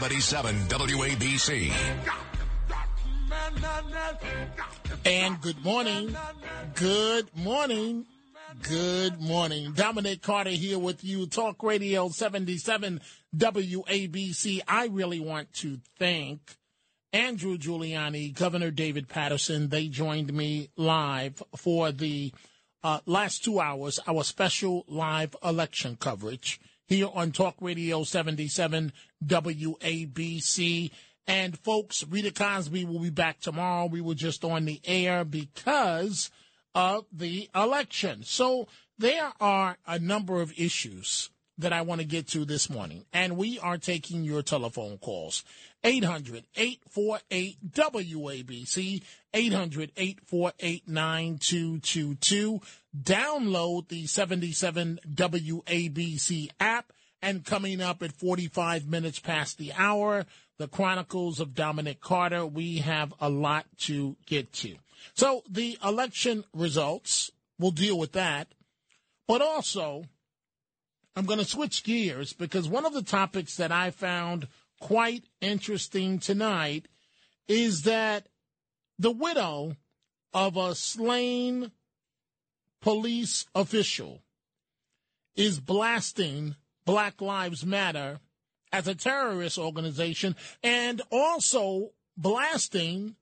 77 WABC. And good morning. Good morning. Good morning. Dominic Carter here with you, Talk Radio 77 WABC. I really want to thank Andrew Giuliani, Governor David Paterson. They joined me live for the uh, last two hours, our special live election coverage here on Talk Radio 77 WABC. And folks, Rita Cosby will be back tomorrow. We were just on the air because of the election. So there are a number of issues that I want to get to this morning, and we are taking your telephone calls. 800 848 WABC, 800 848 9222. Download the 77 WABC app. And coming up at 45 minutes past the hour, the Chronicles of Dominic Carter. We have a lot to get to. So the election results, we'll deal with that. But also, I'm going to switch gears because one of the topics that I found quite interesting tonight is that the widow of a slain police official is blasting Black Lives Matter as a terrorist organization and also blasting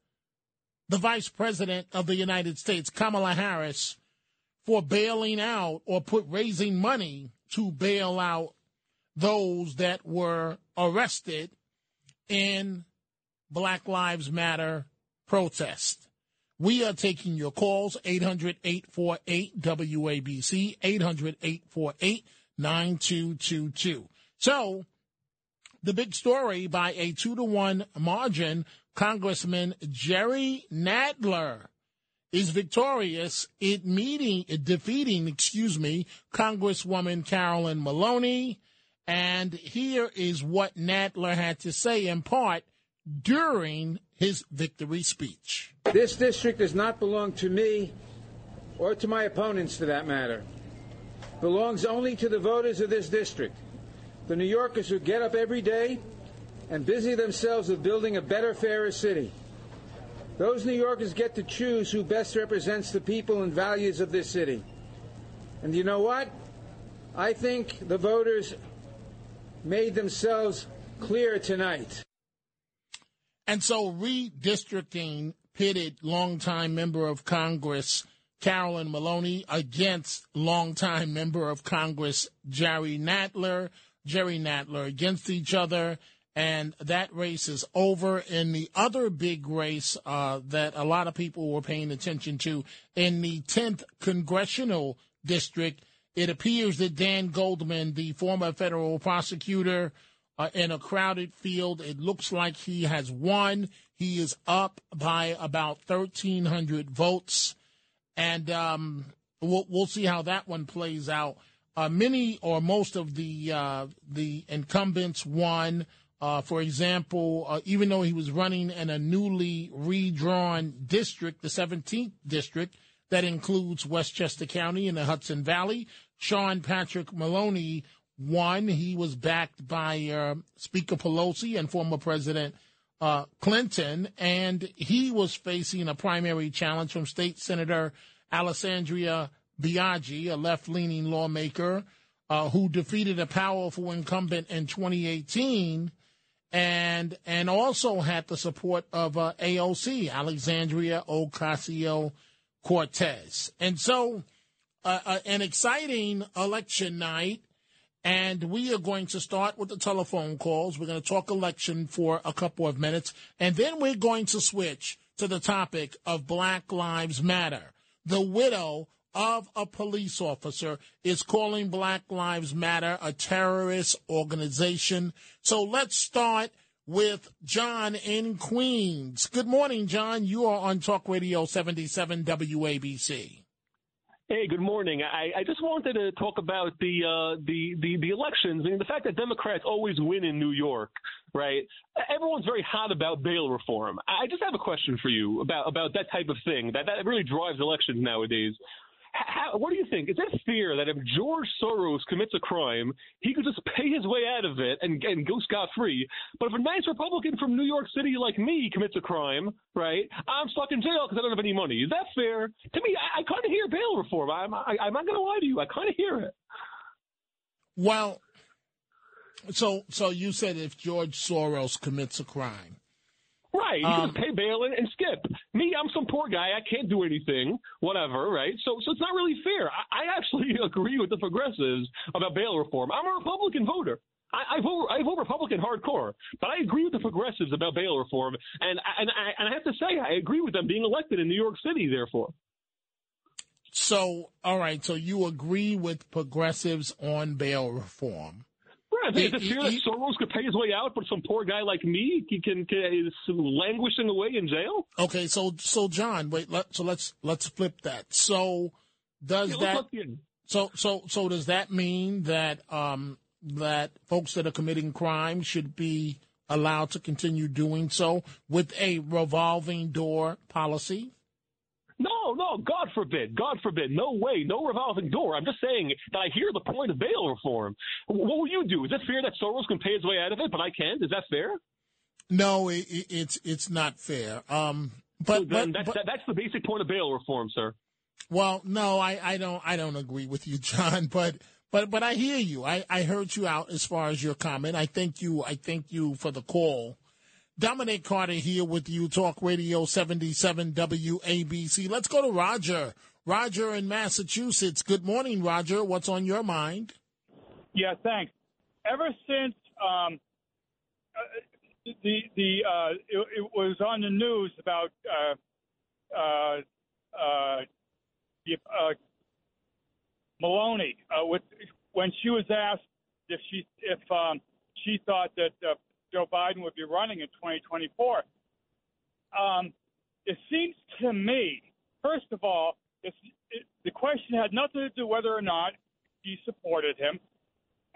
the vice president of the United States, Kamala Harris, for bailing out or put raising money to bail out those that were arrested in Black Lives Matter protest. We are taking your calls 800 848 WABC 800 848 9222. So, the big story by a two to one margin, Congressman Jerry Nadler is victorious in meeting, defeating, excuse me, Congresswoman Carolyn Maloney. And here is what Nadler had to say in part during his victory speech. This district does not belong to me or to my opponents for that matter. Belongs only to the voters of this district, the New Yorkers who get up every day and busy themselves with building a better, fairer city. Those New Yorkers get to choose who best represents the people and values of this city. And you know what? I think the voters made themselves clear tonight. And so redistricting pitted longtime member of Congress Carolyn Maloney against longtime member of Congress Jerry Nadler, Jerry Nadler against each other and that race is over. In the other big race uh, that a lot of people were paying attention to in the 10th congressional district, it appears that Dan Goldman, the former federal prosecutor, uh, in a crowded field, it looks like he has won. He is up by about 1,300 votes, and um, we'll, we'll see how that one plays out. Uh, many or most of the uh, the incumbents won. Uh, for example, uh, even though he was running in a newly redrawn district, the 17th district, that includes Westchester County and the Hudson Valley, Sean Patrick Maloney won. He was backed by uh, Speaker Pelosi and former President uh, Clinton, and he was facing a primary challenge from State Senator Alessandra Biaggi, a left leaning lawmaker. Uh, who defeated a powerful incumbent in 2018 and and also had the support of uh, AOC, Alexandria Ocasio Cortez. And so, uh, uh, an exciting election night. And we are going to start with the telephone calls. We're going to talk election for a couple of minutes. And then we're going to switch to the topic of Black Lives Matter. The widow of a police officer is calling Black Lives Matter a terrorist organization. So let's start with John in Queens. Good morning, John. You are on Talk Radio 77 WABC. Hey, good morning. I, I just wanted to talk about the, uh, the the the elections. I mean, the fact that Democrats always win in New York, right? Everyone's very hot about bail reform. I just have a question for you about about that type of thing. That that really drives elections nowadays. How, what do you think? Is it fair that if George Soros commits a crime, he could just pay his way out of it and, and go scot free? But if a nice Republican from New York City like me commits a crime, right, I'm stuck in jail because I don't have any money. Is that fair? To me, I, I kind of hear bail reform. I'm, I, I'm not going to lie to you. I kind of hear it. Well, so so you said if George Soros commits a crime, Right. You um, just pay bail and, and, skip. Me, I'm some poor guy. I can't do anything, whatever, right? So, so it's not really fair. I, I actually agree with the progressives about bail reform. I'm a Republican voter. I, I vote I vote Republican hardcore, but I agree with the progressives about bail reform, and and I, and I have to say I agree with them being elected in New York City. Therefore, so all right, so you agree with progressives on bail reform. I think it's fear that Soros could pay his way out, but some poor guy like me he can, can is languishing away in jail. Okay, so so John, wait, let, so let's let's flip that. So does yeah, that so so so does that mean that um that folks that are committing crime should be allowed to continue doing so with a revolving door policy? No, no, God forbid, God forbid, no way, no revolving door. I'm just saying that I hear the point of bail reform. What will you do? Is it fair that Soros can pay his way out of it, but I can't? Is that fair? No, it, it's it's not fair. Um, but, so but, that's, but that, that's the basic point of bail reform, sir. Well, no, I, I don't I don't agree with you, John. But but but I hear you. I, I heard you out as far as your comment. I thank you. I thank you for the call. Dominic Carter here with you, Talk Radio 77 WABC. Let's go to Roger. Roger in Massachusetts. Good morning, Roger. What's on your mind? Yeah, thanks. Ever since um, uh, the the uh, it, it, was on the news about uh, uh, uh uh, Maloney with when she was asked if she if um, she thought that Joe Biden would be running in 2024. Um, it seems to me, first of all, it, the question had nothing to do whether or not he supported him,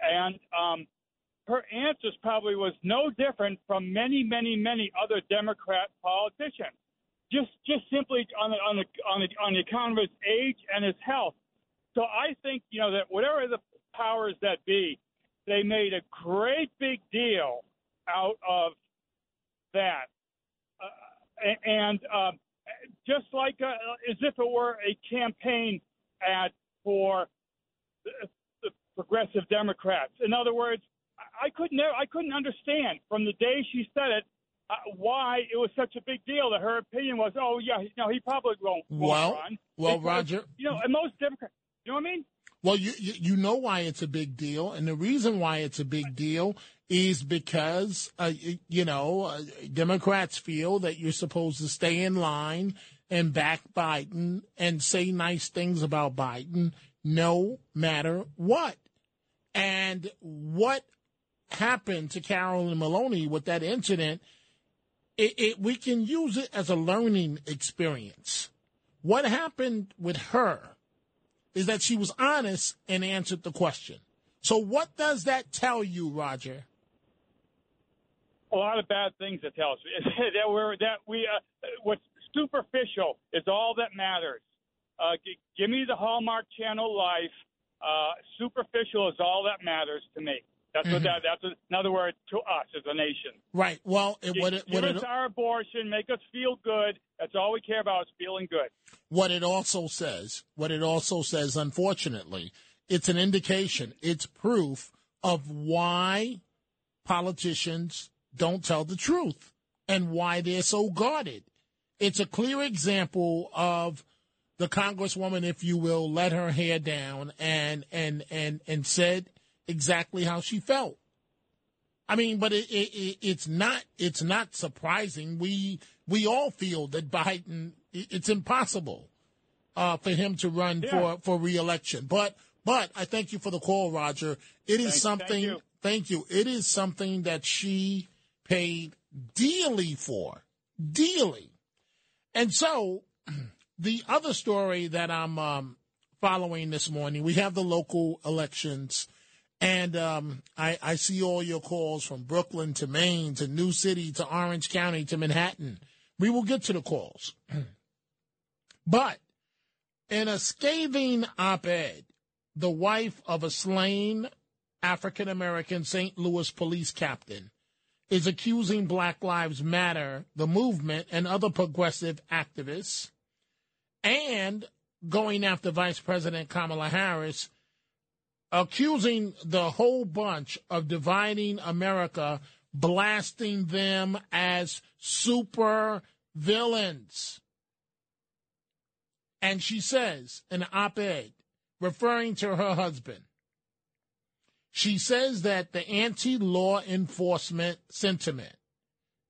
and um, her answers probably was no different from many, many, many other Democrat politicians. Just, just simply on the on the on the on the account of his age and his health. So I think you know that whatever the powers that be, they made a great big deal out of that. Uh, and uh, just like uh, as if it were a campaign ad for the, the progressive Democrats. In other words, I couldn't I couldn't understand from the day she said it uh, why it was such a big deal that her opinion was, oh yeah, know, he probably won't, won't well, run. Well, because, Roger, you know, and most Democrats, you know what I mean? Well, you, you know why it's a big deal, and the reason why it's a big deal is because uh, you know uh, Democrats feel that you're supposed to stay in line and back Biden and say nice things about Biden, no matter what. And what happened to Carolyn Maloney with that incident? It, it, we can use it as a learning experience. What happened with her? Is that she was honest and answered the question. So, what does that tell you, Roger? A lot of bad things it tells me. that we're that we uh, what's superficial is all that matters. Uh, g- give me the Hallmark Channel life. Uh, superficial is all that matters to me. That's mm-hmm. what that. That's a, in other words to us as a nation. Right. Well, it, what it, give what us it, our abortion, make us feel good. That's all we care about is feeling good. What it also says, what it also says, unfortunately, it's an indication, it's proof of why politicians don't tell the truth and why they're so guarded. It's a clear example of the congresswoman, if you will, let her hair down and and and and said exactly how she felt. I mean, but it, it, it's not it's not surprising. We we all feel that Biden it's impossible uh, for him to run yeah. for for reelection. But but I thank you for the call, Roger. It is something. Thank you. thank you. It is something that she paid dearly for, dearly. And so, the other story that I'm um, following this morning, we have the local elections. And um, I, I, see all your calls from Brooklyn to Maine to New City to Orange County to Manhattan. We will get to the calls. but in a scathing op ed, the wife of a slain African American St. Louis police captain is accusing Black Lives Matter, the movement, and other progressive activists, and going after Vice President Kamala Harris, accusing the whole bunch of dividing America, blasting them as super villains. And she says in an op ed, referring to her husband, she says that the anti law enforcement sentiment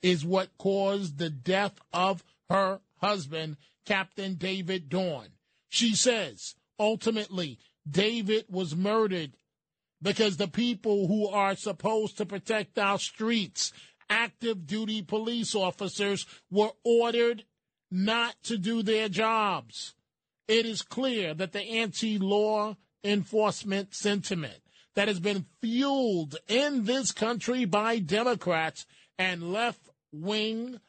is what caused the death of her husband, Captain David Dorn. She says ultimately David was murdered because the people who are supposed to protect our streets, active duty police officers, were ordered not to do their jobs. It is clear that the anti law enforcement sentiment that has been fueled in this country by Democrats and left wing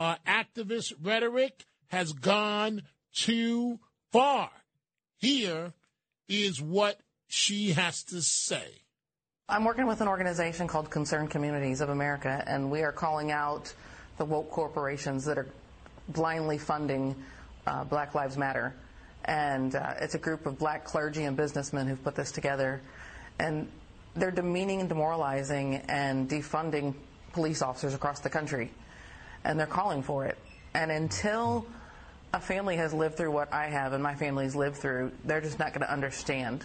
uh, activist rhetoric has gone too far. Here is what she has to say. I'm working with an organization called Concerned Communities of America, and we are calling out the woke corporations that are blindly funding uh, Black Lives Matter. And uh, it's a group of black clergy and businessmen who've put this together and they're demeaning and demoralizing and defunding police officers across the country. And they're calling for it. And until a family has lived through what I have and my family's lived through, they're just not going to understand.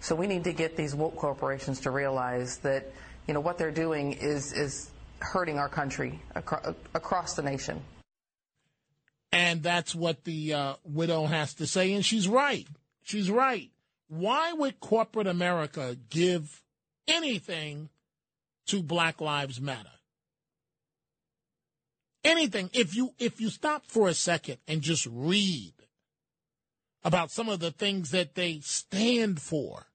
So we need to get these woke corporations to realize that, you know, what they're doing is, is hurting our country acro- across the nation. And that's what the uh, widow has to say. And she's right. She's right why would corporate America give anything to Black Lives Matter? Anything. If you if you stop for a second and just read about some of the things that they stand for,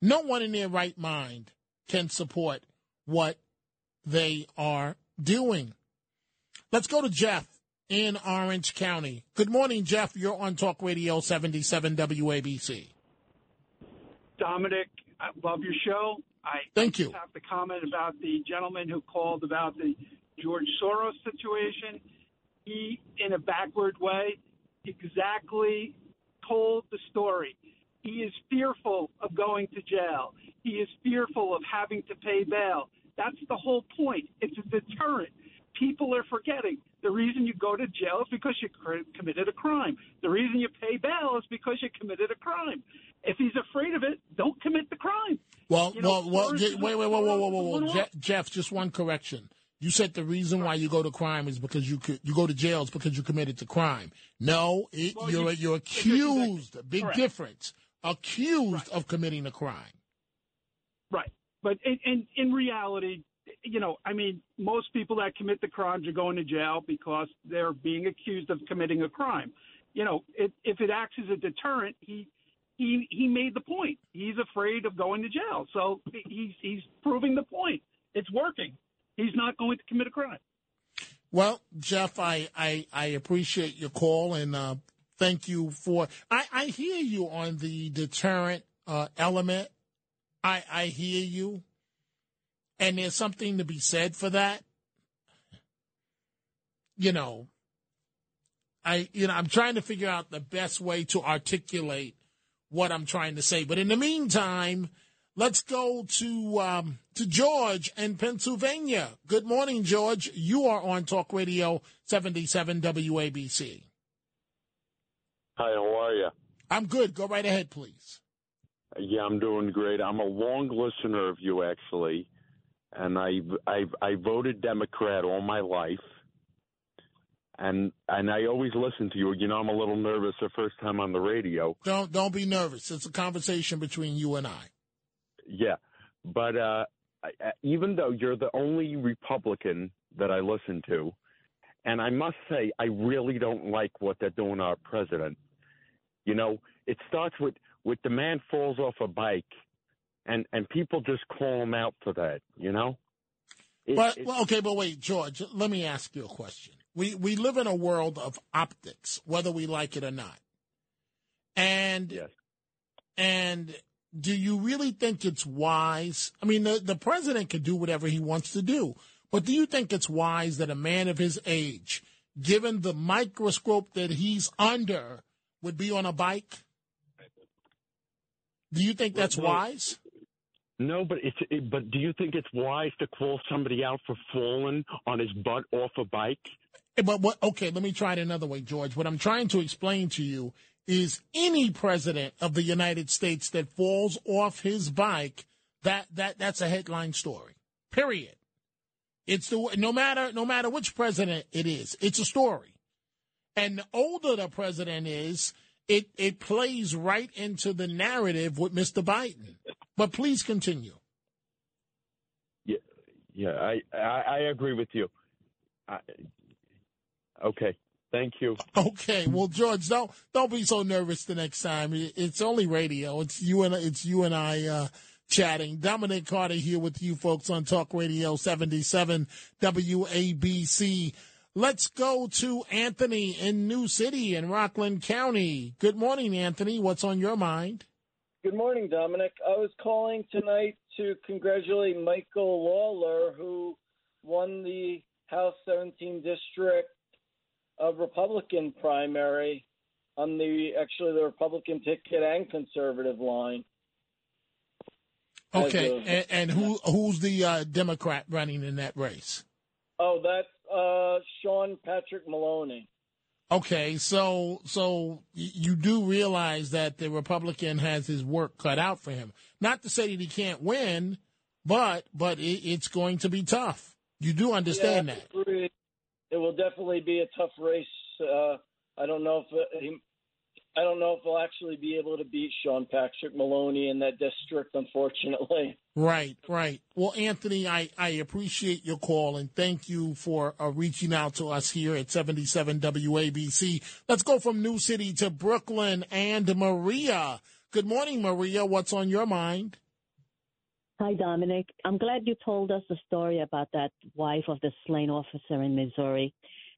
no one in their right mind can support what they are doing. Let's go to Jeff in Orange County. Good morning, Jeff. You're on Talk Radio 77 WABC. Dominic, I love your show. I Thank you. have to comment about the gentleman who called about the George Soros situation. He, in a backward way, exactly told the story. He is fearful of going to jail. He is fearful of having to pay bail. That's the whole point. It's a deterrent people are forgetting. The reason you go to jail is because you committed a crime. The reason you pay bail is because you committed a crime. If he's afraid of it, don't commit the crime. Well, you know, well, well, wait, wait, wait, whoa, whoa, whoa, whoa, Jeff, just one correction. You said the reason why you go to crime is because you could, you go to jail is because you committed the crime. No, it, well, you're you, you're accused. Big correct. difference. Accused right. of committing a crime. Right, but in, in in reality, you know, I mean, most people that commit the crimes are going to jail because they're being accused of committing a crime. You know, it, if it acts as a deterrent, he he he made the point. He's afraid of going to jail, so he's he's proving the point. It's working. He's not going to commit a crime. Well, Jeff, I I, I appreciate your call and uh, thank you for. I, I hear you on the deterrent uh, element. I I hear you. And there's something to be said for that. You know, I you know, I'm trying to figure out the best way to articulate what I'm trying to say. But in the meantime, let's go to um, to George in Pennsylvania. Good morning, George. You are on Talk Radio 77 WABC. Hi, how are you? I'm good. Go right ahead, please. Yeah, I'm doing great. I'm a long listener of you, actually and I I I voted Democrat all my life, and and I always listen to you. You know, I'm a little nervous the first time on the radio. Don't don't be nervous. It's a conversation between you and I. Yeah, but uh, even though you're the only Republican that I listen to, and I must say, I really don't like what they're doing to our president. You know, it starts with with the man falls off a bike, and and people just call him out for that. You know. It- But well, okay, but wait, George. Let me ask you a question. We we live in a world of optics, whether we like it or not. And Yes. and do you really think it's wise? I mean, the the president can do whatever he wants to do, but do you think it's wise that a man of his age, given the microscope that he's under, would be on a bike? Do you think that's wise? No, but it's it, but do you think it's wise to call somebody out for falling on his butt off a bike? But what? Okay, let me try it another way, George. What I'm trying to explain to you is any president of the United States that falls off his bike, that that that's a headline story. Period. It's the no matter no matter which president it is, it's a story. And the older the president is, it it plays right into the narrative with Mr. Biden. But please continue. Yeah, yeah, I I, I agree with you. I, okay, thank you. Okay, well, George, don't don't be so nervous the next time. It's only radio. It's you and it's you and I uh, chatting. Dominic Carter here with you folks on Talk Radio 77 WABC. Let's go to Anthony in New City in Rockland County. Good morning, Anthony. What's on your mind? Good morning, Dominic. I was calling tonight to congratulate Michael Lawler, who won the House 17 District uh, Republican primary on the actually the Republican ticket and conservative line. Okay, of- and, and who who's the uh, Democrat running in that race? Oh, that's uh, Sean Patrick Maloney. Okay, so so you do realize that the Republican has his work cut out for him. Not to say that he can't win, but but it, it's going to be tough. You do understand yeah, that. It will definitely be a tough race. Uh, I don't know if uh, he, I don't know if he'll actually be able to beat Sean Patrick Maloney in that district. Unfortunately. Right, right. Well, Anthony, I, I appreciate your call and thank you for uh, reaching out to us here at 77 WABC. Let's go from New City to Brooklyn and Maria. Good morning, Maria. What's on your mind? Hi, Dominic. I'm glad you told us the story about that wife of the slain officer in Missouri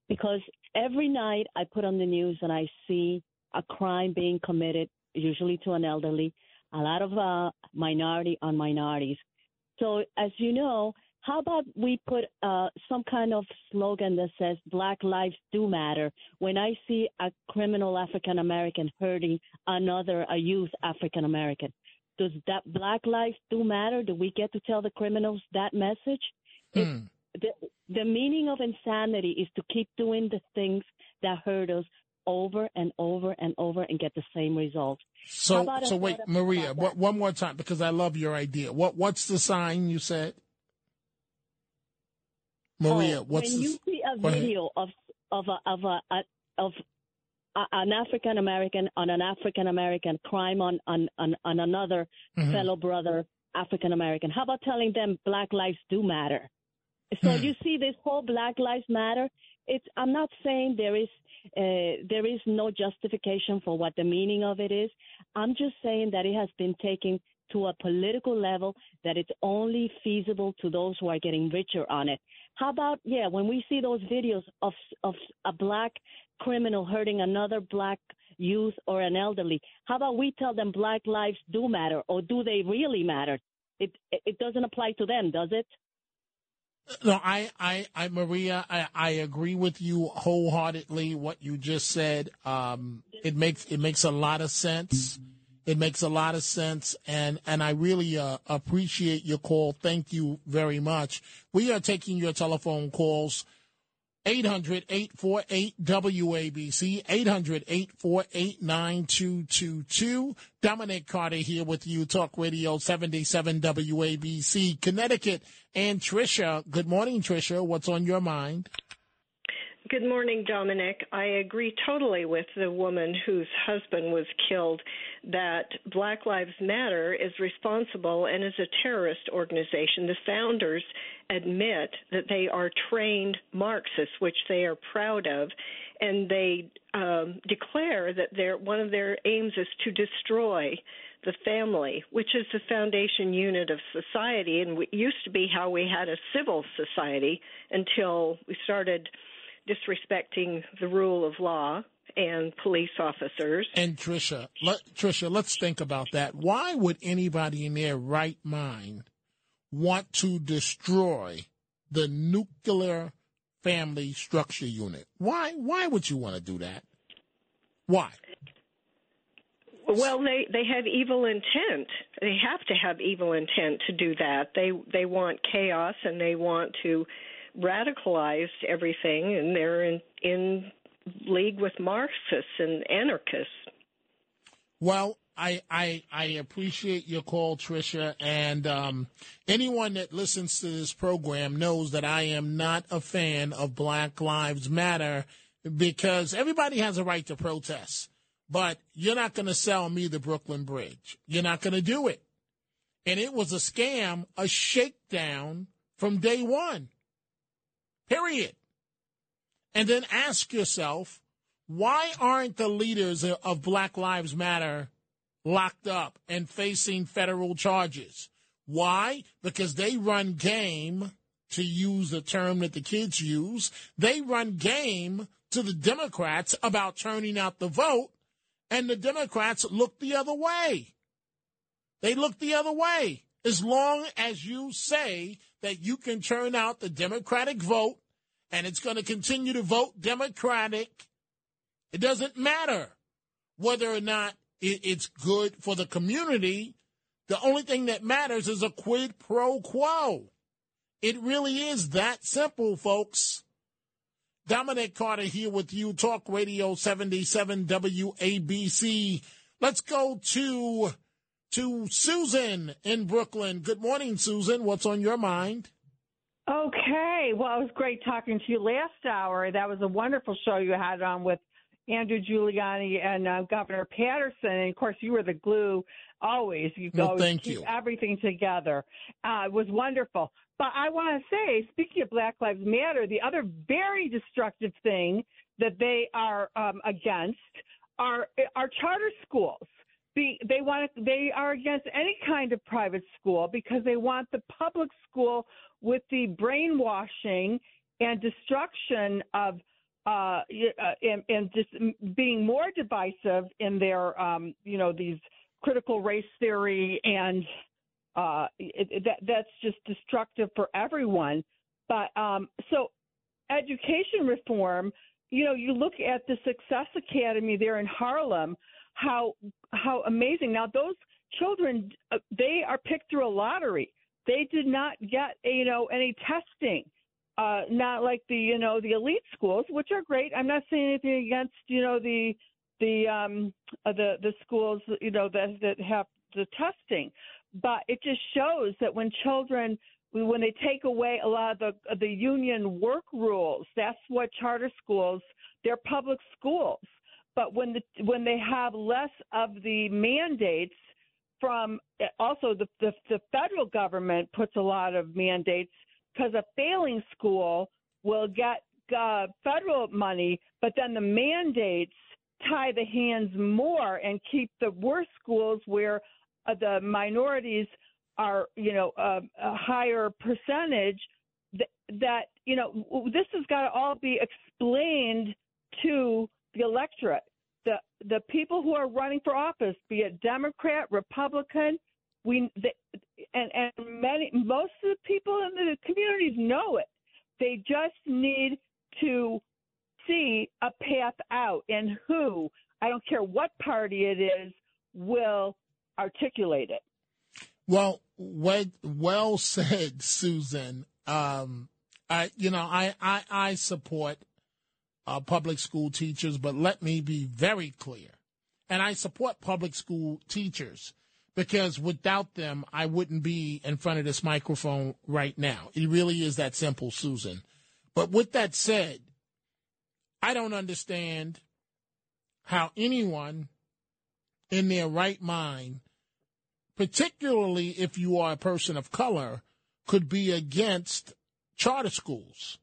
because every night I put on the news and I see a crime being committed, usually to an elderly, a lot of uh, minority on minorities. So, as you know, how about we put uh, some kind of slogan that says Black Lives Do Matter when I see a criminal African American hurting another, a youth African American? Does that Black Lives Do Matter? Do we get to tell the criminals that message? Hmm. The, the meaning of insanity is to keep doing the things that hurt us over and over and over and get the same result. So, so wait, Maria, what, one more time because I love your idea. What, what's the sign you said? Maria, Oh, what's when the, you see a go ahead. video of of a, of a, a of an African American on an African American crime on on on, on another Mhm. fellow brother African American, how about telling them Black lives do matter? So Hmm. you see this whole Black Lives Matter. It's I'm not saying there is uh, there is no justification for what the meaning of it is. I'm just saying that it has been taken to a political level that it's only feasible to those who are getting richer on it. How about yeah, when we see those videos of of a black criminal hurting another black youth or an elderly, how about we tell them black lives do matter or do they really matter? It it doesn't apply to them, does it? No, I, I, I, Maria, I, I agree with you wholeheartedly. What you just said, um, it makes it makes a lot of sense. It makes a lot of sense, and and I really uh, appreciate your call. Thank you very much. We are taking your telephone calls. 800-848-WABC, 800-848-9222. Dominic Carter here with you, Talk Radio 77 WABC, Connecticut. And Trisha, good morning, Trisha. What's on your mind? Good morning, Dominic. I agree totally with the woman whose husband was killed. that Black Lives Matter is responsible and is a terrorist organization. The founders admit that they are trained Marxists, which they are proud of, and they um, declare that their one of their aims is to destroy the family, which is the foundation unit of society, and it used to be how we had a civil society until we started disrespecting the rule of law and police officers. And Tricia, let, Tricia, let's think about that. Why would anybody in their right mind want to destroy the nuclear family structure unit? Why? Why would you want to do that? Why? Well, they they have evil intent. They have to have evil intent to do that. They they want chaos and they want to radicalize everything, and they're in in league with Marxists and anarchists. Well, I, I I appreciate your call, Tricia, and um, anyone that listens to this program knows that I am not a fan of Black Lives Matter because everybody has a right to protest but you're not going to sell me the Brooklyn Bridge. You're not going to do it. And it was a scam, a shakedown from day one. Period. And then ask yourself, why aren't the leaders of Black Lives Matter locked up and facing federal charges? Why? Because they run game, to use the term that the kids use, they run game to the Democrats about turning out the vote and the Democrats look the other way. They look the other way. As long as you say that you can turn out the Democratic vote and it's going to continue to vote Democratic, it doesn't matter whether or not it's good for the community. The only thing that matters is a quid pro quo. It really is that simple, folks. Dominic Carter here with you, Talk Radio 77 WABC. Let's go to to Susan in Brooklyn. Good morning, Susan. What's on your mind? Okay. Well, it was great talking to you last hour. That was a wonderful show you had on with Andrew Giuliani and uh, Governor Paterson. And of course, you were the glue always. You well, always thank keep you. everything together. Uh, it was wonderful. But I want to say, speaking of Black Lives Matter, the other very destructive thing that they are um, against are are charter schools. They want they are against any kind of private school because they want the public school with the brainwashing and destruction of uh, uh and, and just being more divisive in their um, you know these critical race theory and uh, it, that that's just destructive for everyone. But um, so education reform, you know, you look at the Success Academy there in Harlem, how how amazing. Now those children, uh, they are picked through a lottery. They did not get you know any testing. Uh, not like the you know the elite schools, which are great. I'm not saying anything against you know the the um uh, the the schools you know that that have the testing, but it just shows that when children when they take away a lot of the the union work rules that's what charter schools they're public schools but when the when they have less of the mandates from also the the, the federal government puts a lot of mandates because a failing school will get uh, federal money but then the mandates tie the hands more and keep the worst schools where uh, the minorities are, you know, uh, a higher percentage, th- that, you know, this has got to all be explained to the electorate. The, the people who are running for office, be it Democrat, Republican, we and and many most of the people in the communities know it. They just need to see a path out, and who I don't care what party it is will articulate it. Well, well, well said, Susan. Um, I, you know, I, I, I support uh, public school teachers, but let me be very clear. And I support public school teachers because without them, I wouldn't be in front of this microphone right now. It really is that simple, Susan. But with that said, I don't understand how anyone in their right mind, particularly if you are a person of color, could be against charter schools.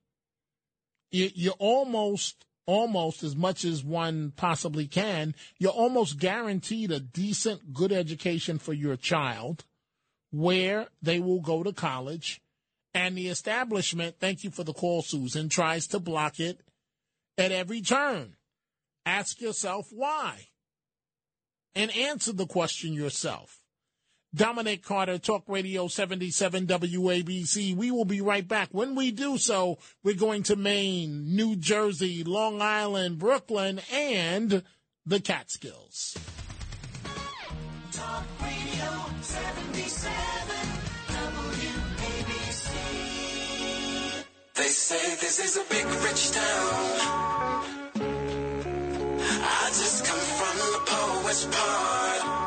You, you're almost, almost as much as one possibly can, you're almost guaranteed a decent, good education for your child where they will go to college. And the establishment, thank you for the call, Susan, tries to block it at every turn. Ask yourself why and answer the question yourself. Dominic Carter, Talk Radio 77 WABC. We will be right back. When we do so, we're going to Maine, New Jersey, Long Island, Brooklyn, and the Catskills. Talk Radio 77 WABC. They say this is a big rich town. I just come from the poet's part.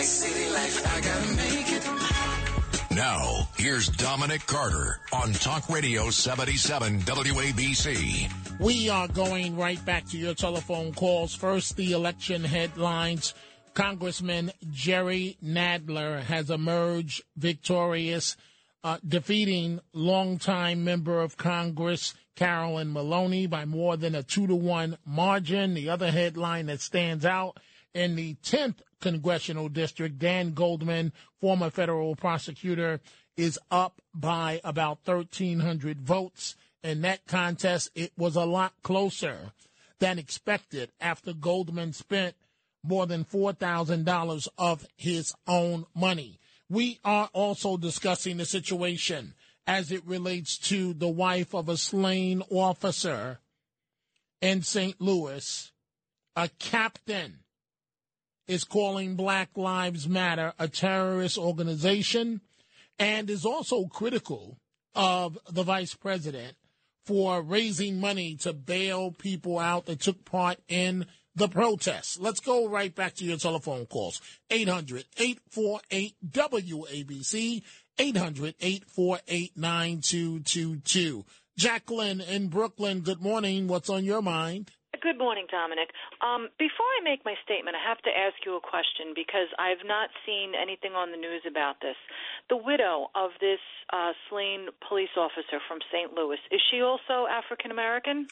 Bright city life, I gotta make it. Now, here's Dominic Carter on Talk Radio 77 WABC. We are going right back to your telephone calls. First, the election headlines. Congressman Jerry Nadler has emerged victorious, uh, defeating longtime member of Congress Carolyn Maloney by more than a two to one margin. The other headline that stands out in the 10th congressional district, Dan Goldman, former federal prosecutor, is up by about 1,300 votes. In that contest, it was a lot closer than expected after Goldman spent more than $4,000 of his own money. We are also discussing the situation as it relates to the wife of a slain officer in St. Louis. A captain is calling Black Lives Matter a terrorist organization and is also critical of the vice president for raising money to bail people out that took part in the protests. Let's go right back to your telephone calls. 800 848 WABC, 800 848 9222. Jacqueline in Brooklyn, good morning. What's on your mind? Good morning, Dominic. Um, before I make my statement, I have to ask you a question because I've not seen anything on the news about this. The widow of this uh, slain police officer from St. Louis, is she also African American?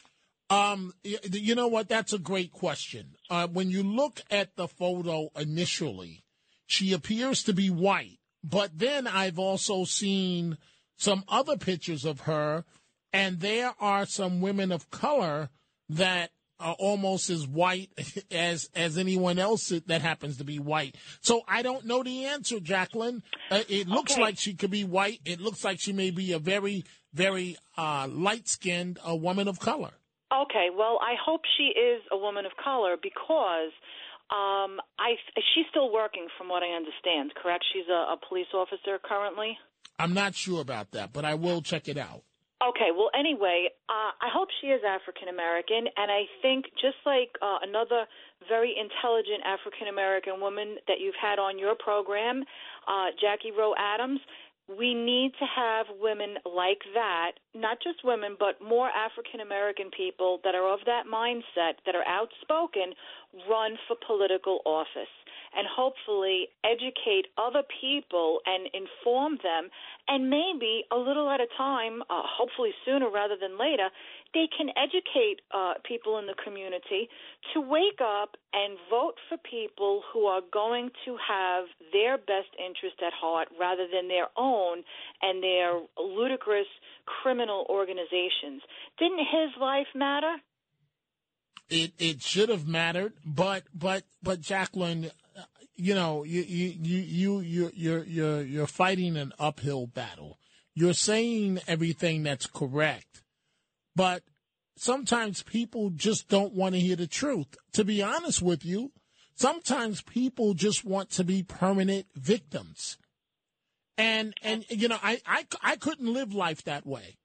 Um, you know what? That's a great question. Uh, when you look at the photo initially, she appears to be white, but then I've also seen some other pictures of her, and there are some women of color that are almost as white as as anyone else that happens to be white. So I don't know the answer, Jacqueline. Uh, it looks Okay. like she could be white. It looks like she may be a very very uh, light skinned a woman of color. Okay, well, I hope she is a woman of color because um, I she's still working, from what I understand. Correct? She's a, a police officer currently. I'm not sure about that, but I will check it out. Okay, well, anyway, uh, I hope she is African American, and I think just like uh, another very intelligent African American woman that you've had on your program, uh, Jackie Rowe Adams, we need to have women like that, not just women, but more African American people that are of that mindset, that are outspoken, run for political office. And hopefully educate other people and inform them, and maybe a little at a time, uh, hopefully sooner rather than later, they can educate uh, people in the community to wake up and vote for people who are going to have their best interest at heart rather than their own and their ludicrous criminal organizations. Didn't his life matter? It it should have mattered, but but but Jacqueline, you know you you you you you you're you're you're fighting an uphill battle. You're saying everything that's correct, but sometimes people just don't want to hear the truth. To be honest with you, sometimes people just want to be permanent victims. And and you know I I I couldn't live life that way.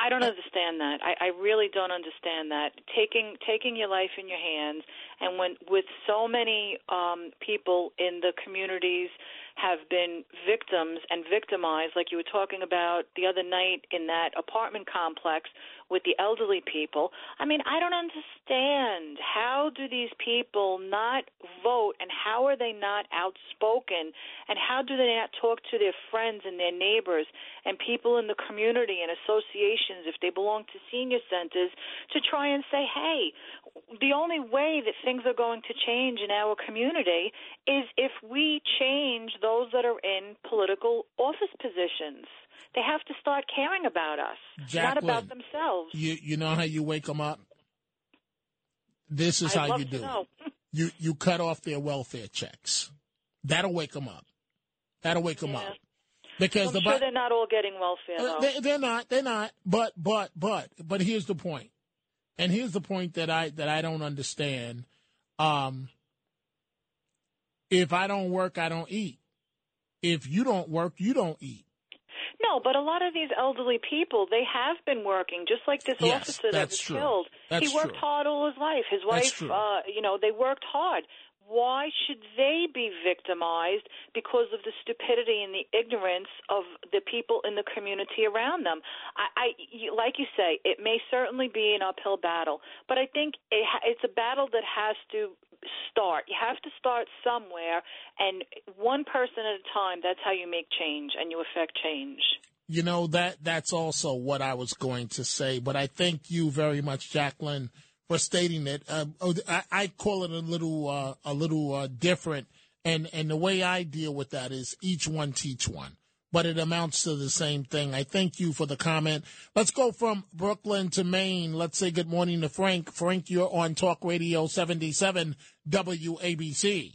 I don't understand that. I, I really don't understand that. Taking taking your life in your hands, and when with so many um, people in the communities have been victims and victimized, like you were talking about the other night in that apartment complex with the elderly people. I mean, I don't understand. How do these people not vote and how are they not outspoken and how do they not talk to their friends and their neighbors and people in the community and associations if they belong to senior centers to try and say, hey, the only way that things are going to change in our community is if we change those that are in political office positions. They have to start caring about us, not about themselves. You you know how you wake them up. This is I'd how you do it. You you cut off their welfare checks. That'll wake them up. That'll wake them up. Because I'm the sure Bi- they're not all getting welfare, Uh, they, they're not. They're not. But but but but here's the point, and here's the point that I that I don't understand. Um, if I don't work, I don't eat. If you don't work, you don't eat. No, but a lot of these elderly people, they have been working, just like this Yes, officer that was true. killed. That's he worked true. hard all his life. His wife, uh, you know, they worked hard. Why should they be victimized because of the stupidity and the ignorance of the people in the community around them? I, I like you say, it may certainly be an uphill battle, but I think it, it's a battle that has to start. You have to start somewhere, and one person at a time. That's how you make change and you affect change. You know that that's also what I was going to say, but I thank you very much, Jacqueline, for stating it. Uh, oh, I, I call it a little uh, a little uh, different, and and the way I deal with that is each one teach one, but it amounts to the same thing. I thank you for the comment. Let's go from Brooklyn to Maine. Let's say good morning to Frank. Frank, you're on Talk Radio 77 WABC.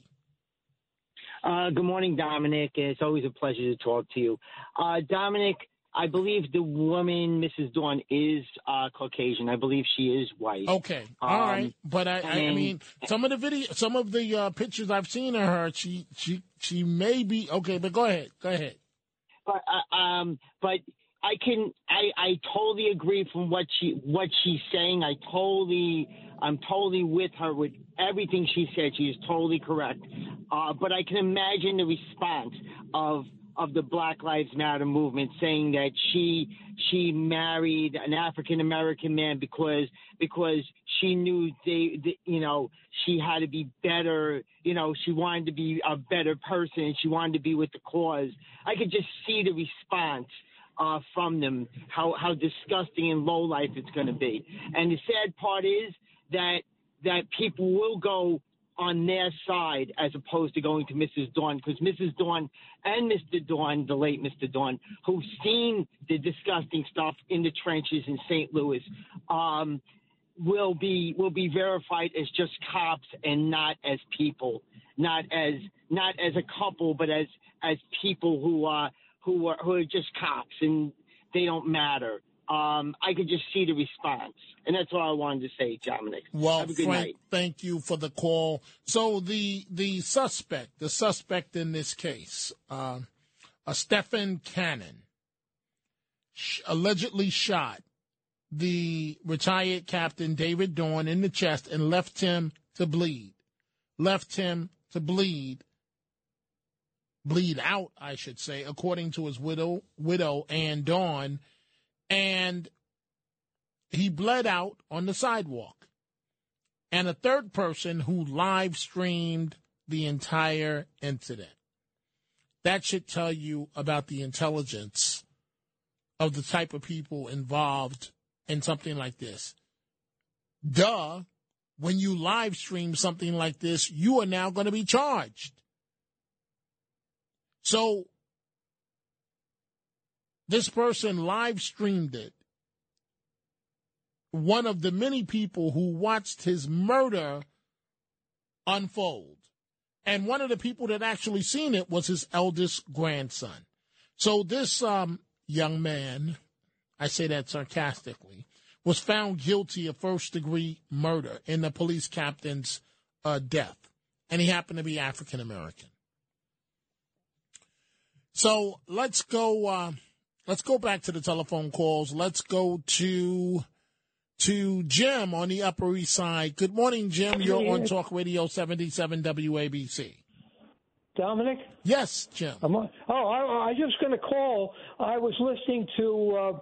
Uh, good morning, Dominic. It's always a pleasure to talk to you. Uh, Dominic, I believe the woman, Mrs. Dorn, is uh, Caucasian. I believe she is white. Okay, all Um, right, but I, I, I mean, some of the video, some of the uh, pictures I've seen of her, she, she, she may be okay. But go ahead, go ahead. But uh, um, but I can I I totally agree from what she what she's saying. I totally I'm totally with her with everything she said. She is totally correct. Uh, but I can imagine the response of of the Black Lives Matter movement saying that she she married an African American man because because she knew they, they you know she had to be better you know she wanted to be a better person she wanted to be with the cause. I could just see the response uh, from them how how disgusting and low life it's going to be. And the sad part is that that people will go on their side as opposed to going to Mrs. Dorn because Mrs. Dorn and Mr. Dorn, the late Mr. Dorn, who've seen the disgusting stuff in the trenches in St. Louis, um, will be will be verified as just cops and not as people, not as not as a couple, but as as people who are who are who are just cops and they don't matter. Um, I could just see the response, and that's all I wanted to say, Dominic. Well, Have a good Frank, night. thank you for the call. So the the suspect, the suspect in this case, uh, uh, Stephan Cannon, sh- allegedly shot the retired captain David Dorn in the chest and left him to bleed. Left him to bleed, bleed out, I should say, according to his widow, widow Ann Dorn, and he bled out on the sidewalk. And a third person who live streamed the entire incident. That should tell you about the intelligence of the type of people involved in something like this. Duh, when you live stream something like this, you are now going to be charged. So, this person live streamed it. One of the many people who watched his murder unfold. And one of the people that actually seen it was his eldest grandson. So this um, young man, I say that sarcastically, was found guilty of first degree murder in the police captain's uh, death. And he happened to be African American. So let's go. Uh, let's go back to the telephone calls. Let's go to to Jim on the Upper East Side. Good morning, Jim. You're on Talk Radio 77 WABC. Dominic? Yes, Jim. Am I, oh, I, I just going to call. I was listening to uh,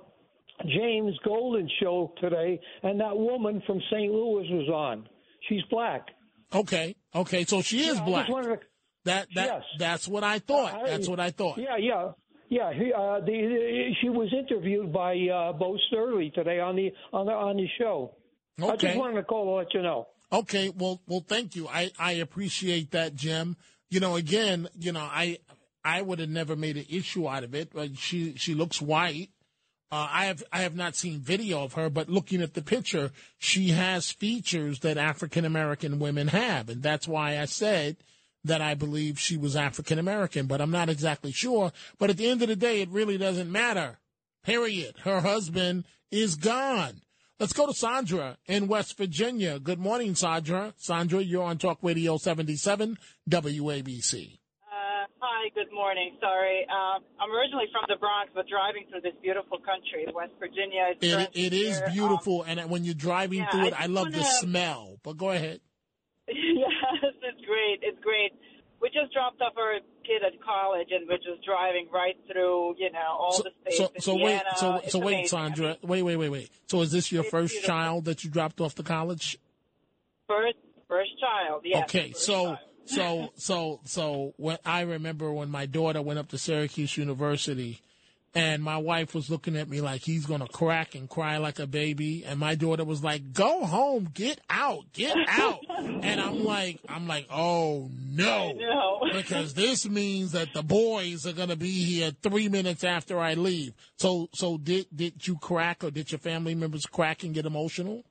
James Golden show today, and that woman from St. Louis was on. She's black. Okay, okay, so she is Yeah, black. to- That that Yes. that's what I thought. I- that's what I thought. Yeah, yeah. Yeah, he, uh, the, the, she was interviewed by uh, Bo Snerdley today on the on the on the show. Okay. I just wanted to call to let you know. Okay, well, well, thank you. I, I appreciate that, Jim. You know, again, you know, I I would have never made an issue out of it. But she she looks white. Uh, I have I have not seen video of her, but looking at the picture, she has features that African American women have, and that's why I said that I believe she was African American. But I'm not exactly sure. But at the end of the day, it really doesn't matter. Period. Her husband is gone. Let's go to Sandra in West Virginia. Good morning, Sandra. Sandra, you're on Talk Radio 77 WABC. Uh, hi, good morning. Sorry. Um, I'm originally from the Bronx, but driving through this beautiful country, West Virginia. It's It, it is. Um, beautiful, and when you're driving yeah, through it, I I love the wanna- smell. But go ahead. it's great. It's great. We just dropped off our kid at college, and we're just driving right through, you know, all So, the states. so, so wait, Indiana. so, It's so wait, amazing. Sandra. Wait, wait, wait, wait. So, is this your It's first beautiful. child that you dropped off to college? First, first child. Yes. okay, so so so so when I remember when my daughter went up to Syracuse University and my wife was looking at me like he's gonna crack and cry like a baby and my daughter was like, Go home, get out, get out and I'm like I'm like, Oh no because this means that the boys are gonna be here three minutes after I leave. So so did did you crack or did your family members crack and get emotional?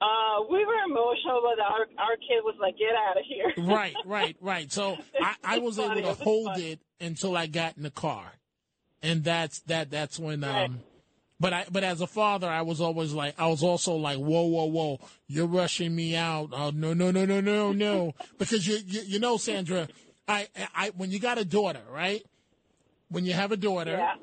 Uh, we were emotional, but our our kid was like, "Get out of here!" right, right, right. So I, I was funny. able to was hold funny. it until I got in the car, and that's that. That's when. Um, but I, but as a father, I was always like, I was also like, whoa, whoa, whoa, you're rushing me out. Oh no, no, no, no, no, no, because you, you, you know, Sandra, I, I, when you got a daughter, right? When you have a daughter,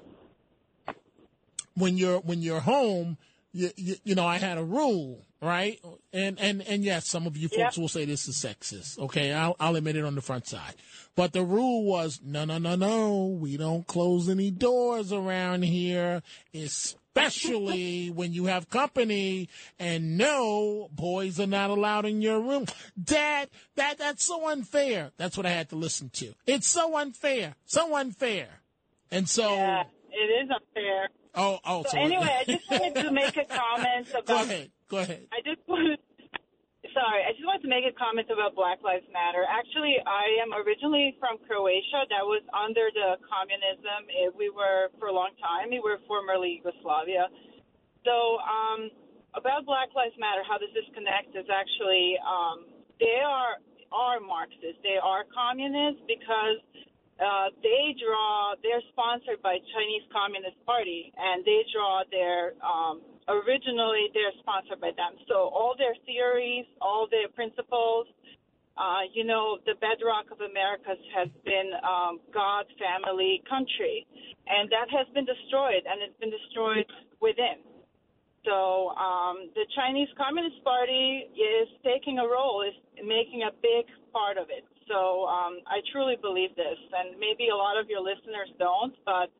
when you're when you're home, you, you you know I had a rule, right? And and and yes, some of you folks will say this is sexist. Okay, I'll I'll admit it on the front side. But the rule was no no no no, we don't close any doors around here, especially when you have company. And no, boys are not allowed in your room. Dad, that that's so unfair. That's what I had to listen to. It's so unfair, so unfair. And so, Yeah, it is unfair. oh oh, So so anyway, I just wanted to make a comment about. Go ahead. I just wanted. Sorry, I just wanted to make a comment about Black Lives Matter. Actually, I am originally from Croatia. That was under the communism. It, we were for a long time. We were formerly Yugoslavia. So, um, about Black Lives Matter, how does this connect? Is actually um, they are are Marxists. They are communists because uh, they draw. They're sponsored by Chinese Communist Party, and they draw their. Um, originally, they're sponsored by them. So all their theories, all their principles. Uh, you know, the bedrock of America has been um, God, family, country, and that has been destroyed, and it's been destroyed within. So um, the Chinese Communist Party is taking a role, is making a big part of it. So um, I truly believe this, and maybe a lot of your listeners don't, but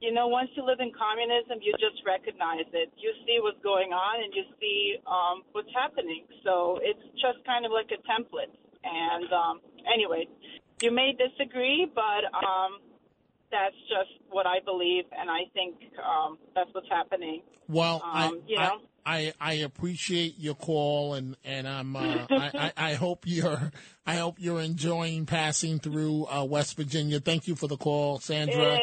you know, once you live in communism, you just recognize it. You see what's going on, and you see um, what's happening. So it's just kind of like a template. And um, anyway, you may disagree, but um, that's just what I believe, and I think um, that's what's happening. Well, Um, I, you I, know? I I appreciate your call, and and I'm uh, I, I I hope you're I hope you're enjoying passing through uh, West Virginia. Thank you for the call, Sandra.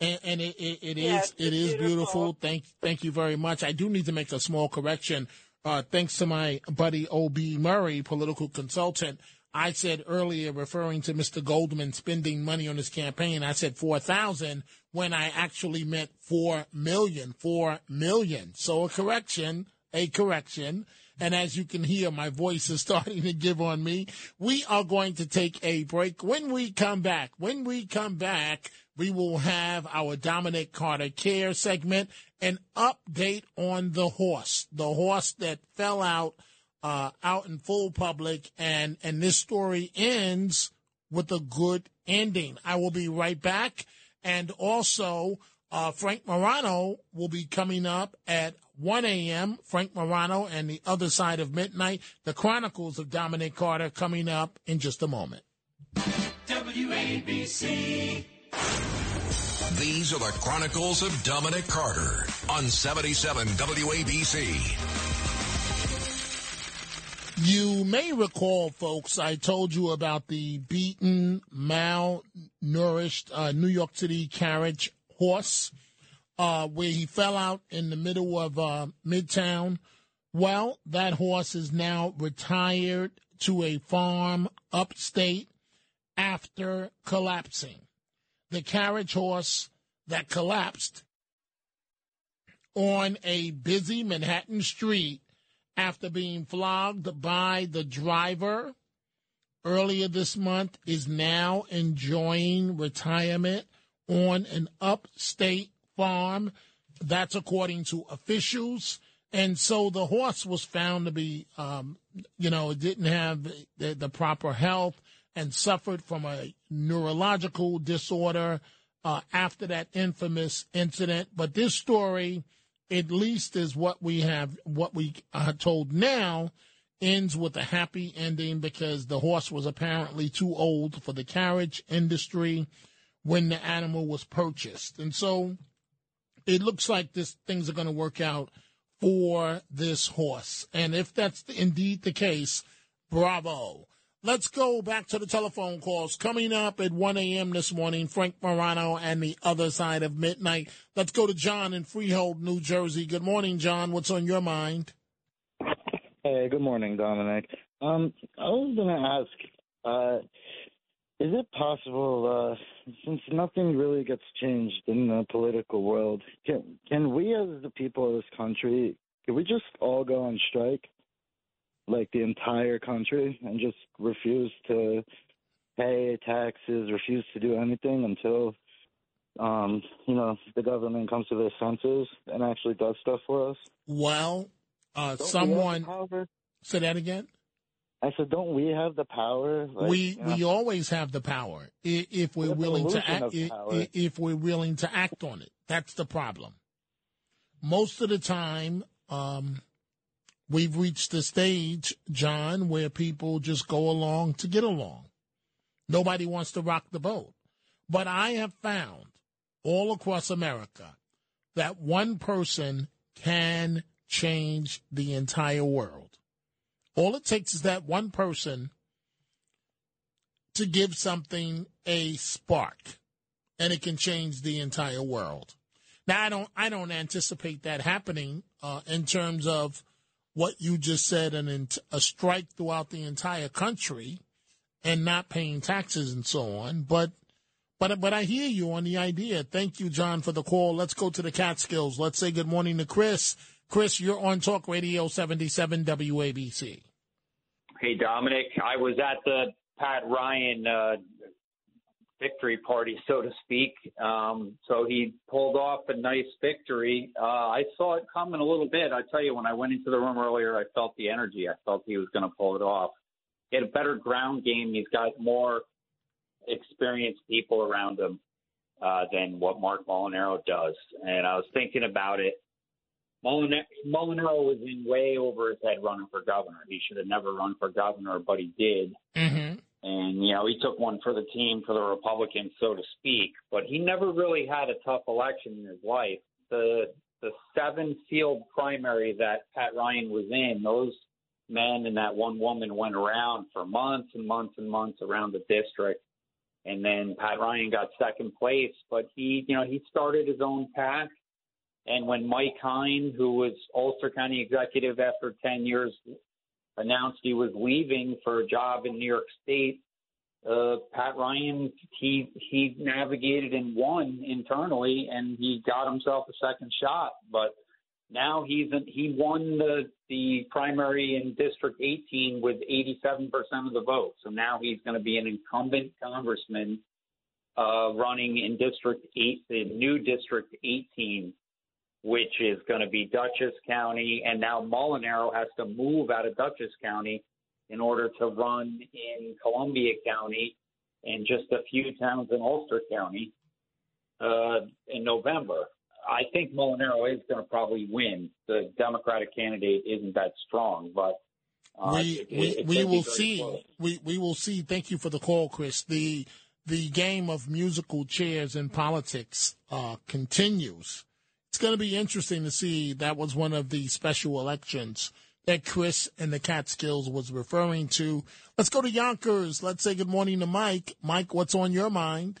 Is. And, and it, it, it is Yes, it it's beautiful. beautiful. Thank thank you very much. I do need to make a small correction. Uh, thanks to my buddy O.B. Murray, political consultant. I said earlier, referring to Mr. Goldman spending money on his campaign, I said four thousand when I actually meant four million. Four million. So a correction, a correction. And as you can hear, my voice is starting to give on me. We are going to take a break. When we come back, when we come back, we will have our Dominic Carter Care segment, an update on the horse, the horse that fell out uh, out in full public, and and this story ends with a good ending. I will be right back. And also, uh, Frank Morano will be coming up at 1 a.m. Frank Morano and the other side of midnight. The Chronicles of Dominic Carter coming up in just a moment. WABC. These are the Chronicles of Dominic Carter on 77 WABC. You may recall, folks, I told you about the beaten, malnourished uh, New York City carriage horse uh, where he fell out in the middle of uh, Midtown. Well, that horse is now retired to a farm upstate after collapsing. The carriage horse that collapsed on a busy Manhattan street after being flogged by the driver earlier this month is now enjoying retirement on an upstate farm. That's according to officials. And so the horse was found to be, um, you know, it didn't have the, the, proper health and suffered from a neurological disorder uh, after that infamous incident. But this story at least is what we have, what we are told now, ends with a happy ending because the horse was apparently too old for the carriage industry when the animal was purchased. And so it looks like this things are going to work out for this horse. And if that's indeed the case, bravo. Let's go back to the telephone calls. Coming up at 1 a.m. this morning, Frank Morano and the other side of midnight. Let's go to John in Freehold, New Jersey. Good morning, John. What's on your mind? Hey, good morning, Dominic. Um, I was going to ask, uh, is it possible, uh, since nothing really gets changed in the political world, can can we as the people of this country, can we just all go on strike? Like the entire country and just refuse to pay taxes, refuse to do anything until um, you know, the government comes to their senses and actually does stuff for us. Well, uh, someone say that again. I said, don't we have the power? Like, we you know, we always have the power if we're willing to act. If we're willing to act on it, that's the problem. Most of the time, um, We've reached the stage, John, where people just go along to get along. Nobody wants to rock the boat. But I have found all across America that one person can change the entire world. All it takes is that one person to give something a spark and it can change the entire world. Now I don't I don't anticipate that happening uh, in terms of what you just said, an a strike throughout the entire country and not paying taxes and so on. But but but I hear you on the idea. Thank you, John, for the call. Let's go to the Catskills. Let's say good morning to Chris. Chris, you're on Talk Radio 77 WABC. Hey, Dominic. I was at the Pat Ryan uh, victory party, so to speak. Um, so he pulled off a nice victory. Uh, I saw it coming a little bit. I tell you, when I went into the room earlier, I felt the energy. I felt he was going to pull it off. He had a better ground game. He's got more experienced people around him uh, than what Marc Molinaro does. And I was thinking about it. Molinaro, was in way over his head running for governor. He should have never run for governor, but he did. Mm-hmm and you know he took one for the team for the Republicans, so to speak. But he never really had a tough election in his life. The the seven field primary that Pat Ryan was in, those men and that one woman went around for months and months and months around the district. And then Pat Ryan got second place, but he, you know, he started his own path. And when Mike Hein, who was Ulster County executive after 10 years, announced he was leaving for a job in New York State, uh, Pat Ryan he he navigated and won internally, and he got himself a second shot. But now he's in, he won the the primary in District 18 with 87% of the vote. So now he's going to be an incumbent congressman uh, running in District 8, the new District 18 which is going to be Dutchess County. And now Molinaro has to move out of Dutchess County in order to run in Columbia County. and just a few towns in Ulster County uh, in November. I think Molinaro is going to probably win. The Democratic candidate isn't that strong, but uh, we it- we, we will see. close. We we will see. Thank you for the call, Chris. The the game of musical chairs in politics uh, continues. It's going to be interesting to see. That was one of the special elections that Chris and the Catskills was referring to. Let's go to Yonkers. Let's say good morning to Mike. Mike, what's on your mind?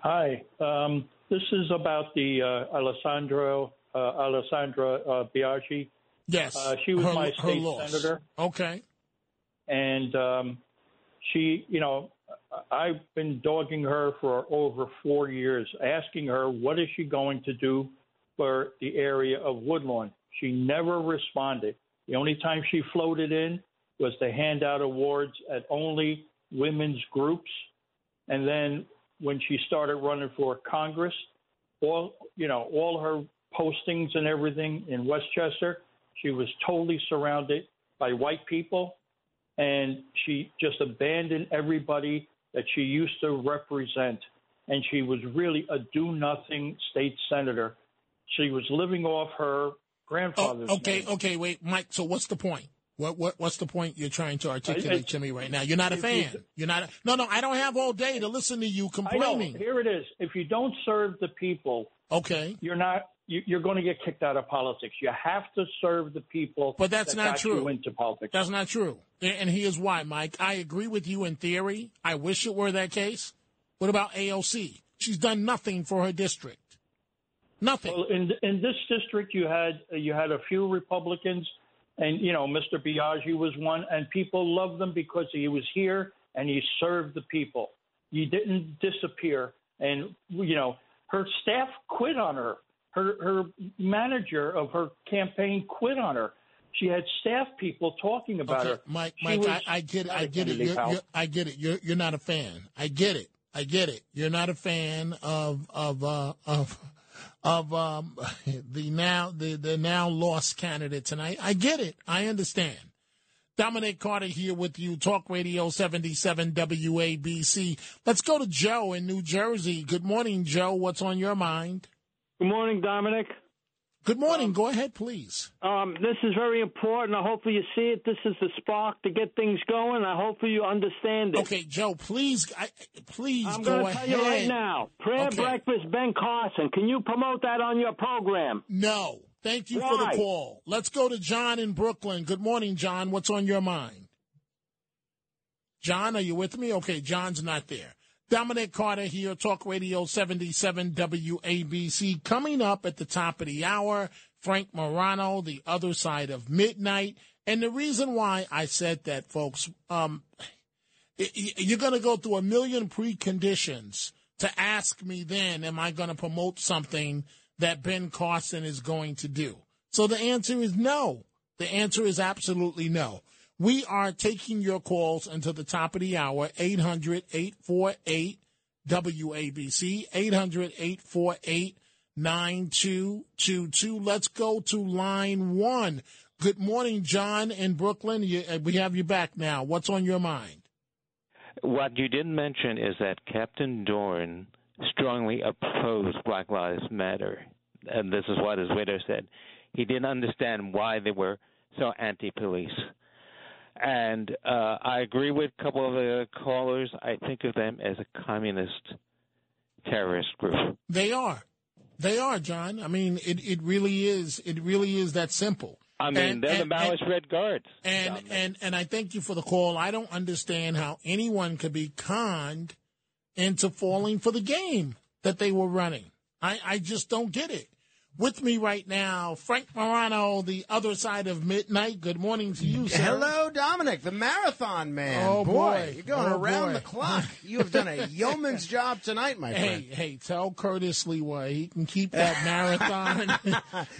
Hi. Um, this is about the uh, Alessandro uh, Alessandra uh, Biaggi. Yes, Uh, she was her- my state senator. Okay. and um, she, you know, I've been dogging her for over four years, asking her what is she going to do for the area of Woodlawn. She never responded. The only time she floated in was to hand out awards at only women's groups, and then when she started running for Congress, all you know, all her postings and everything in Westchester, she was totally surrounded by white people and she just abandoned everybody that she used to represent. And she was really a do nothing state senator. She was living off her grandfather's oh, Okay, name. okay, wait, Mike. So what's the point? What what what's the point you're trying to articulate to me right now? You're not a If you- fan. You're not. A, no, no. I don't have all day to listen to you I complaining. Here it is. If you don't serve the people, okay, you're not. You, you're going to get kicked out of politics. You have to serve the people. But that's that not true. You into politics. That's not true. And here's why, Mike. I agree with you in theory. I wish it were that case. What about AOC? She's done nothing for her district. Nothing. Well, in in this district, you had you had a few Republicans, and you know Mr. Biaggi was one, and people loved him because he was here and he served the people. He didn't disappear, and you know her staff quit on her. Her her manager of her campaign quit on her. She had staff people talking about Okay, her. Mike, She Mike, was I, I get it. I get it. You're, you're, I get it. You're you're not a fan. I get it. I get it. You're not a fan of of uh, of of um, the now the the now lost candidate tonight. I get it. I understand. Dominic Carter here with you, Talk Radio 77 WABC. Let's go to Joe in New Jersey. Good morning, Joe. What's on your mind? Good morning, Dominic. Good morning. Go ahead, please. Um, this is very important. I hopefully you see it. This is the spark to get things going. I hopefully you understand it. Okay, Joe, please, I, please I'm go going to ahead. tell you right now. Prayer Okay. breakfast, Ben Carson. Can you promote that on your program? No. Thank you for the call. Let's go to John in Brooklyn. Good morning, John. What's on your mind? John, are you with me? Okay, John's not there. Dominic Carter here, Talk Radio 77 WABC. Coming up at the top of the hour, Frank Morano, The Other Side of Midnight. And the reason why I said that, folks, um, you're going to go through a million preconditions to ask me then, am I going to promote something that Ben Carson is going to do? So the answer is no. The answer is absolutely no. We are taking your calls until the top of the hour, 800 848 WABC, 800 848 9222. Let's go to line one. Good morning, John in Brooklyn. Uh, we have you back now. What's on your mind? What you didn't mention is that Captain Dorn strongly opposed Black Lives Matter. And this is what his widow said. He didn't understand why they were so anti police. And uh, I agree with a couple of the callers. I think of them as a communist terrorist group. They are. They are, John. I mean, it, it really is. It really is that simple. I mean, And- they're and- the Maoist and- Red Guards. And and and I thank you for the call. I don't understand how anyone could be conned into falling for the game that they were running. I, I just don't get it. With me right now, Frank Morano, the other side of midnight. Good morning to you, sir. Hello, Dominic, the marathon man. Oh, boy. you're going Oh, around boy. the clock. You have done a yeoman's job tonight, my Hey, friend. hey, tell Curtis Sliwa he can keep that marathon.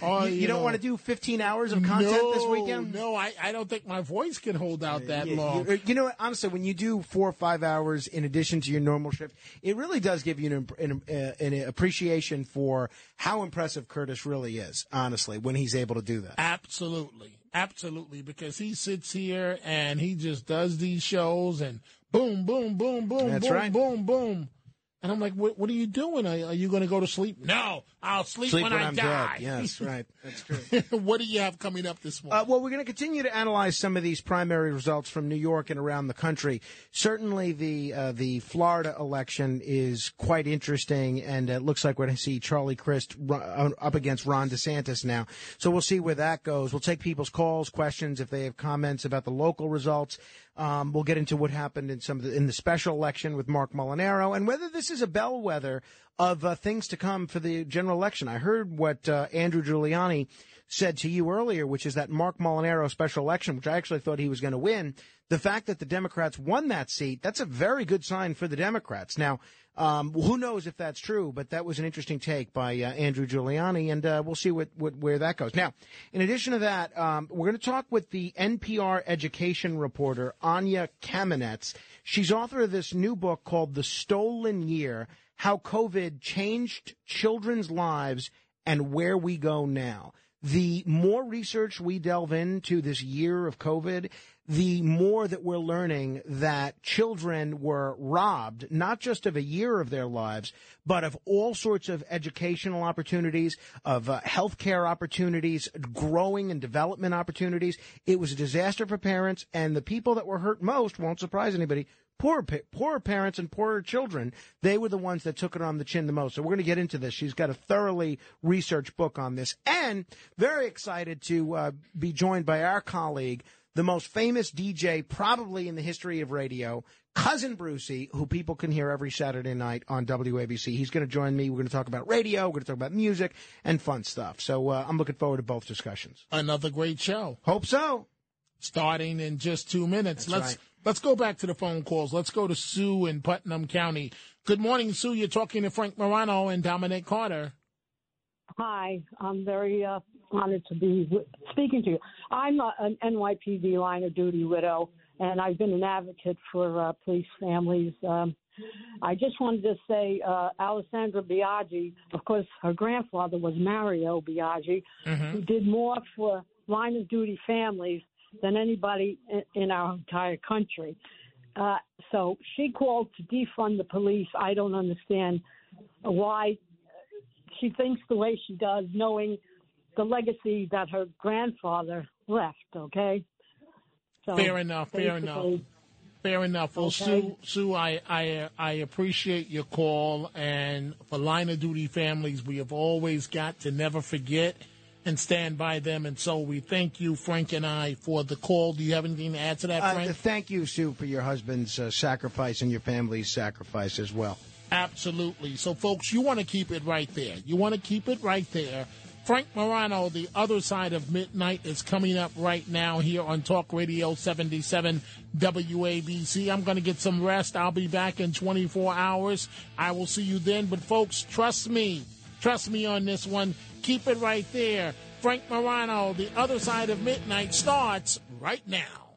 Or, you, you don't know, want to do 15 hours of content no, this weekend? No, I, I don't think my voice can hold out that You- long. You, you know, what, honestly, when you do four or five hours in addition to your normal shift, it really does give you an, an, uh, an appreciation for how impressive Curtis really is. Honestly, when he's able to do that. Absolutely. Absolutely. Because he sits here and he just does these shows and boom, boom, boom, boom, That's boom, right. boom, boom. And I'm like, what, what are you doing? Are, are you going to go to sleep? No, I'll sleep, Sleep when, when I I'm die. dead. Yes, right. That's true. what do you have coming up this morning? Uh, well, we're going to continue to analyze some of these primary results from New York and around the country. Certainly, the uh, the Florida election is quite interesting, and it looks like we're going to see Charlie Crist uh, up against Ron DeSantis now. So we'll see where that goes. We'll take people's calls, questions if they have comments about the local results. Um, we'll get into what happened in some the, in the special election with Marc Molinaro, and whether this is a bellwether of uh, things to come for the general election. I heard what uh, Andrew Giuliani said to you earlier, which is that Marc Molinaro special election, which I actually thought he was going to win. The fact that the Democrats won that seat, that's a very good sign for the Democrats. Now, um, who knows if that's true, but that was an interesting take by uh, Andrew Giuliani, and uh, we'll see what, what, where that goes. Now, in addition to that, um, we're going to talk with the NPR education reporter, Anya Kamenetz. She's author of this new book called The Stolen Year How COVID Changed Children's Lives and Where We Go Now. The more research we delve into this year of COVID, the more that we're learning that children were robbed, not just of a year of their lives, but of all sorts of educational opportunities, of uh, healthcare opportunities, growing and development opportunities. It was a disaster for parents, and the people that were hurt most won't surprise anybody. Poor, poorer parents and poorer children, they were the ones that took it on the chin the most. So we're going to get into this. She's got a thoroughly researched book on this, and very excited to uh, be joined by our colleague, the most famous DJ probably in the history of radio, Cousin Brucey, who people can hear every Saturday night on WABC. He's going to join me. We're going to talk about radio, we're going to talk about music and fun stuff. So uh, I'm looking forward to both discussions. Another great show. Hope so. Starting in just two minutes. That's let's right. let's go back to the phone calls. Let's go to Sue in Putnam County. Good morning, Sue. You're talking to Frank Morano and Dominic Carter. Hi, I'm very uh, honored to be w- speaking to you. I'm a, an NYPD line of duty widow, and I've been an advocate for uh, police families. Um, I just wanted to say, uh, Alessandra Biaggi, of course, her grandfather was Mario Biaggi, who did more for line of duty families than anybody in, our entire country. Uh, so she called to defund the police. I don't understand why she thinks the way she does, knowing the legacy that her grandfather left. Okay. So fair enough. Fair enough. Fair enough. Well, Okay. Sue, Sue, I, I, I appreciate your call, and for line of duty families, we have always got to never forget and stand by them. And so we thank you, Frank and I, for the call. Do you have anything to add to that, Uh, Frank? thank you, Sue, for your husband's uh, sacrifice and your family's sacrifice as well. Absolutely. So, folks, you want to keep it right there. You want to keep it right there. Frank Morano, The Other Side of Midnight, is coming up right now here on Talk Radio 77 WABC. I'm going to get some rest. I'll be back in 24 hours. I will see you then. But, folks, trust me. Trust me on this one. Keep it right there. Frank Morano, The Other Side of Midnight starts right now.